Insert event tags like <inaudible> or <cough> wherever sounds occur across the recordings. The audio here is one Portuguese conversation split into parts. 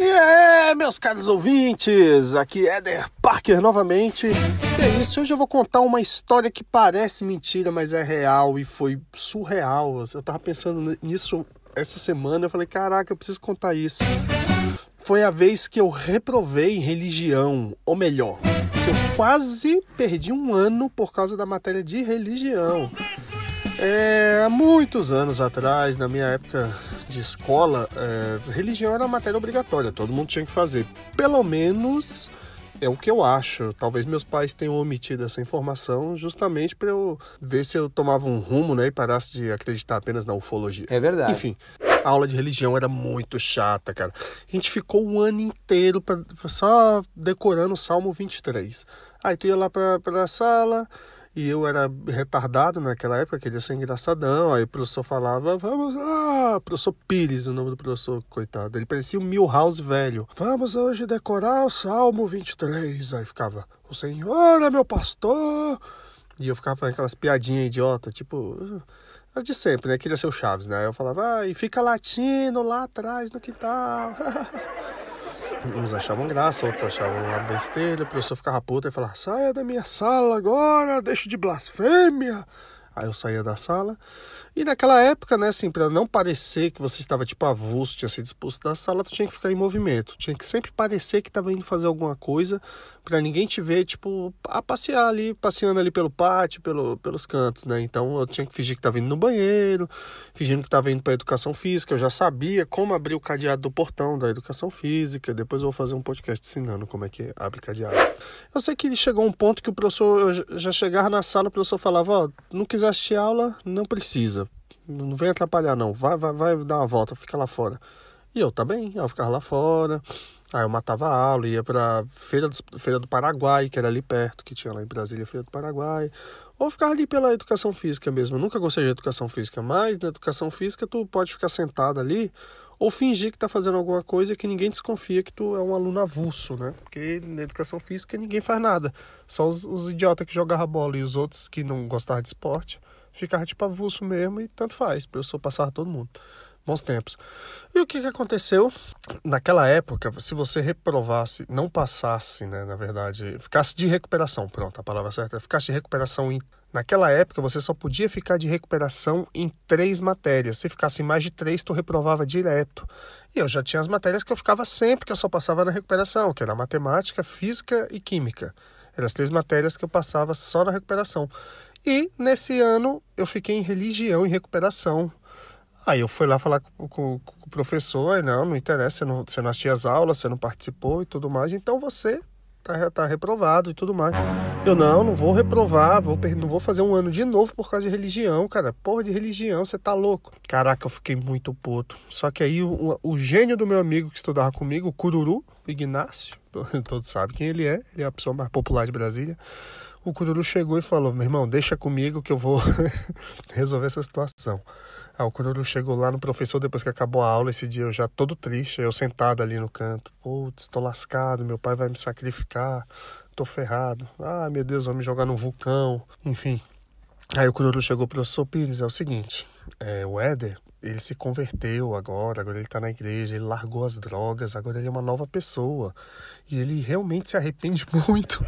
E é, meus caros ouvintes, aqui é Eder Parker novamente. E é isso, hoje eu vou contar uma história que parece mentira, mas é real e foi surreal. Eu tava pensando nisso essa semana, eu falei, caraca, eu preciso contar isso. Foi a vez que eu reprovei religião, ou melhor, que eu quase perdi um ano por causa da matéria de religião. É, há muitos anos atrás, na minha época de escola, é, religião era matéria obrigatória, todo mundo tinha que fazer. Pelo menos é o que eu acho. Talvez meus pais tenham omitido essa informação justamente para eu ver se eu tomava um rumo né, e parasse de acreditar apenas na ufologia. É verdade. Enfim, a aula de religião era muito chata, cara. A gente ficou um ano inteiro pra, só decorando o Salmo 23. Aí tu ia lá para a sala e eu era retardado naquela época, queria ser engraçadão. Aí o professor falava, vamos, ah, professor Pires, o nome do professor, coitado. Ele parecia um Milhouse velho. Vamos hoje decorar o Salmo 23. Aí ficava, o Senhor é meu pastor. E eu ficava fazendo aquelas piadinhas idiota, tipo, as de sempre, né? Queria ser o Chaves, né? Eu falava, ah, e fica latindo lá atrás no quintal. <laughs> Uns achavam graça, outros achavam uma besteira. O professor ficava puto e falava: saia da minha sala agora, deixe de blasfêmia. Aí eu saía da sala. E naquela época, né, assim, para não parecer que você estava tipo avulso, tinha sido expulso da sala, tu tinha que ficar em movimento. Tinha que sempre parecer que estava indo fazer alguma coisa para ninguém te ver, tipo, a passear ali, passeando ali pelo pátio, pelo, pelos cantos, né? Então eu tinha que fingir que estava indo no banheiro, fingindo que estava indo para educação física. Eu já sabia como abrir o cadeado do portão da educação física. Depois eu vou fazer um podcast ensinando como é que abre cadeado. Eu sei que chegou um ponto que o professor, eu já chegava na sala, o professor falava: Ó, oh, não quiser assistir aula, não precisa. Não vem atrapalhar, não. Vai, vai, vai dar uma volta, fica lá fora. E eu, tá bem, eu ficava lá fora. Aí eu matava a aula, ia pra Feira do, Feira do Paraguai, que era ali perto, que tinha lá em Brasília, Feira do Paraguai. Ou ficava ali pela educação física mesmo. Eu nunca gostei de educação física, mas na educação física tu pode ficar sentado ali ou fingir que tá fazendo alguma coisa que ninguém desconfia que tu é um aluno avulso, né? Porque na educação física ninguém faz nada. Só os, os idiotas que jogavam bola e os outros que não gostavam de esporte ficavam tipo avulso mesmo e tanto faz. O professor passava todo mundo bons tempos. E o que, que aconteceu? Naquela época, se você reprovasse, não passasse, né, na verdade, ficasse de recuperação, pronto, a palavra certa, ficasse de recuperação em Naquela época, você só podia ficar de recuperação em três matérias. Se ficasse em mais de três, tu reprovava direto. E eu já tinha as matérias que eu ficava sempre, que eu só passava na recuperação, que era matemática, física e química. Eram as três matérias que eu passava só na recuperação. E nesse ano eu fiquei em religião em recuperação. Aí eu fui lá falar com, com, com o professor, não, não interessa, você não, você não assistiu as aulas, você não participou e tudo mais, então você tá, tá reprovado e tudo mais. Eu não, não vou reprovar, vou, não vou fazer um ano de novo por causa de religião, cara. Porra de religião, você tá louco. Caraca, eu fiquei muito puto. Só que aí o, o, o gênio do meu amigo que estudava comigo, o Cururu, Ignácio, <laughs> todos sabem quem ele é, ele é a pessoa mais popular de Brasília. O Cururu chegou e falou: meu irmão, deixa comigo que eu vou <laughs> resolver essa situação. Aí o Cururu chegou lá no professor depois que acabou a aula esse dia, eu já todo triste, eu sentado ali no canto. Putz, tô lascado, meu pai vai me sacrificar, tô ferrado. Ah, meu Deus, vão me jogar no vulcão. Enfim. Aí o Cururu chegou pro professor Pires, é o seguinte, é, o Éder, ele se converteu agora, agora ele tá na igreja, ele largou as drogas, agora ele é uma nova pessoa. E ele realmente se arrepende <laughs> muito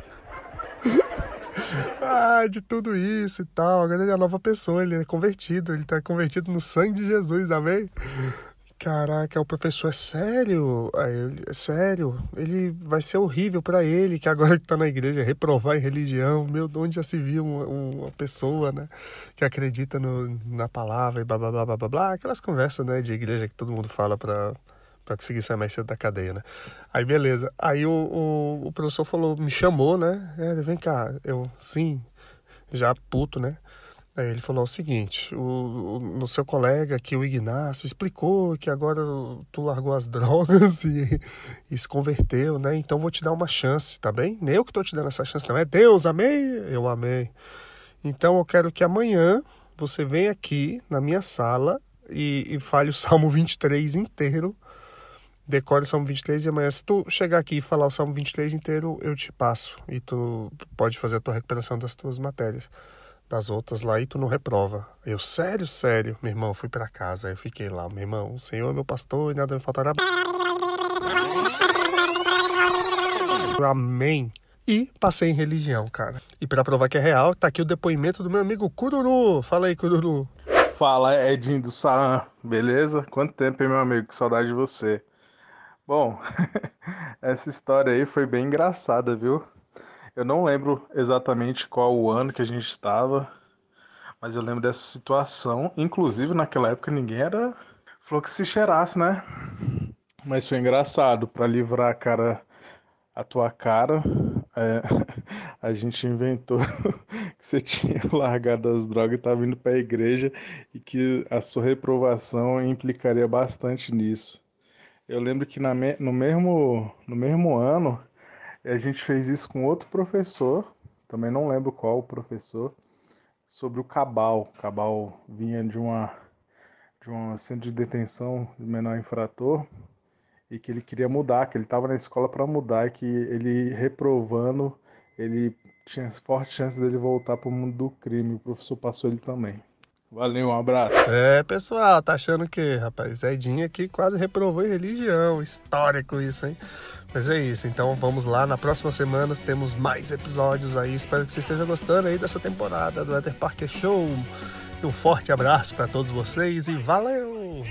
ah, de tudo isso e tal. Agora ele é a nova pessoa, ele é convertido, ele tá convertido no sangue de Jesus, amém? Caraca, o professor é sério? É sério? Ele vai ser horrível para ele, que agora que tá na igreja, reprovar em religião. Meu, onde já se viu uma, uma pessoa, né, que acredita no, na palavra e blá blá blá blá blá blá. Aquelas conversas, né, de igreja que todo mundo fala pra, para conseguir sair mais cedo da cadeia, né? Aí beleza. Aí o, o, o professor falou, me chamou, né? É, vem cá, eu sim, já puto, né? Aí ele falou o seguinte: o, o, seu colega aqui, o Ignácio, explicou que agora tu largou as <laughs> drogas e, e, se converteu, né? Então vou te dar uma chance, tá bem? Nem eu que tô te dando essa chance, não é Deus, amei? Eu amei. Então eu quero que amanhã você venha aqui na minha sala e, e fale o Salmo 23 inteiro decore o Salmo 23 e amanhã, se tu chegar aqui e falar o Salmo 23 inteiro, eu te passo. E tu pode fazer a tua recuperação das tuas matérias. Das outras lá e tu não reprova. Eu, sério, sério, meu irmão, fui para casa. Eu fiquei lá, meu irmão, o Senhor é meu pastor e nada me faltará. Amém. E passei em religião, cara. E para provar que é real, tá aqui o depoimento do meu amigo Cururu. Fala aí, Cururu. Fala, Edinho do Saran, beleza? Quanto tempo, hein, meu amigo? Que saudade de você. Bom, <laughs> essa história aí foi bem engraçada, viu? Eu não lembro exatamente qual o ano que a gente estava, mas eu lembro dessa situação. Inclusive, naquela época ninguém era. Falou que se cheirasse, né? Mas foi engraçado, para livrar a cara, a tua cara, é, <laughs> a gente inventou <laughs> que você tinha largado as drogas e estava indo para a igreja e que a sua reprovação implicaria bastante nisso. Eu lembro que na me, no, mesmo, no mesmo ano a gente fez isso com outro professor, também não lembro qual o professor, sobre o cabal. O cabal vinha de uma de um centro de detenção de menor infrator e que ele queria mudar, que ele estava na escola para mudar e que ele reprovando, ele tinha forte chance dele voltar para o mundo do crime. O professor passou ele também. Valeu, um abraço. É, pessoal, tá achando que, rapaz, Edinho aqui quase reprovou em religião. Histórico isso, hein? Mas é isso, então vamos lá. Na próxima semana temos mais episódios aí. Espero que você esteja gostando aí dessa temporada do Ether Parker Show. Um forte abraço para todos vocês e valeu!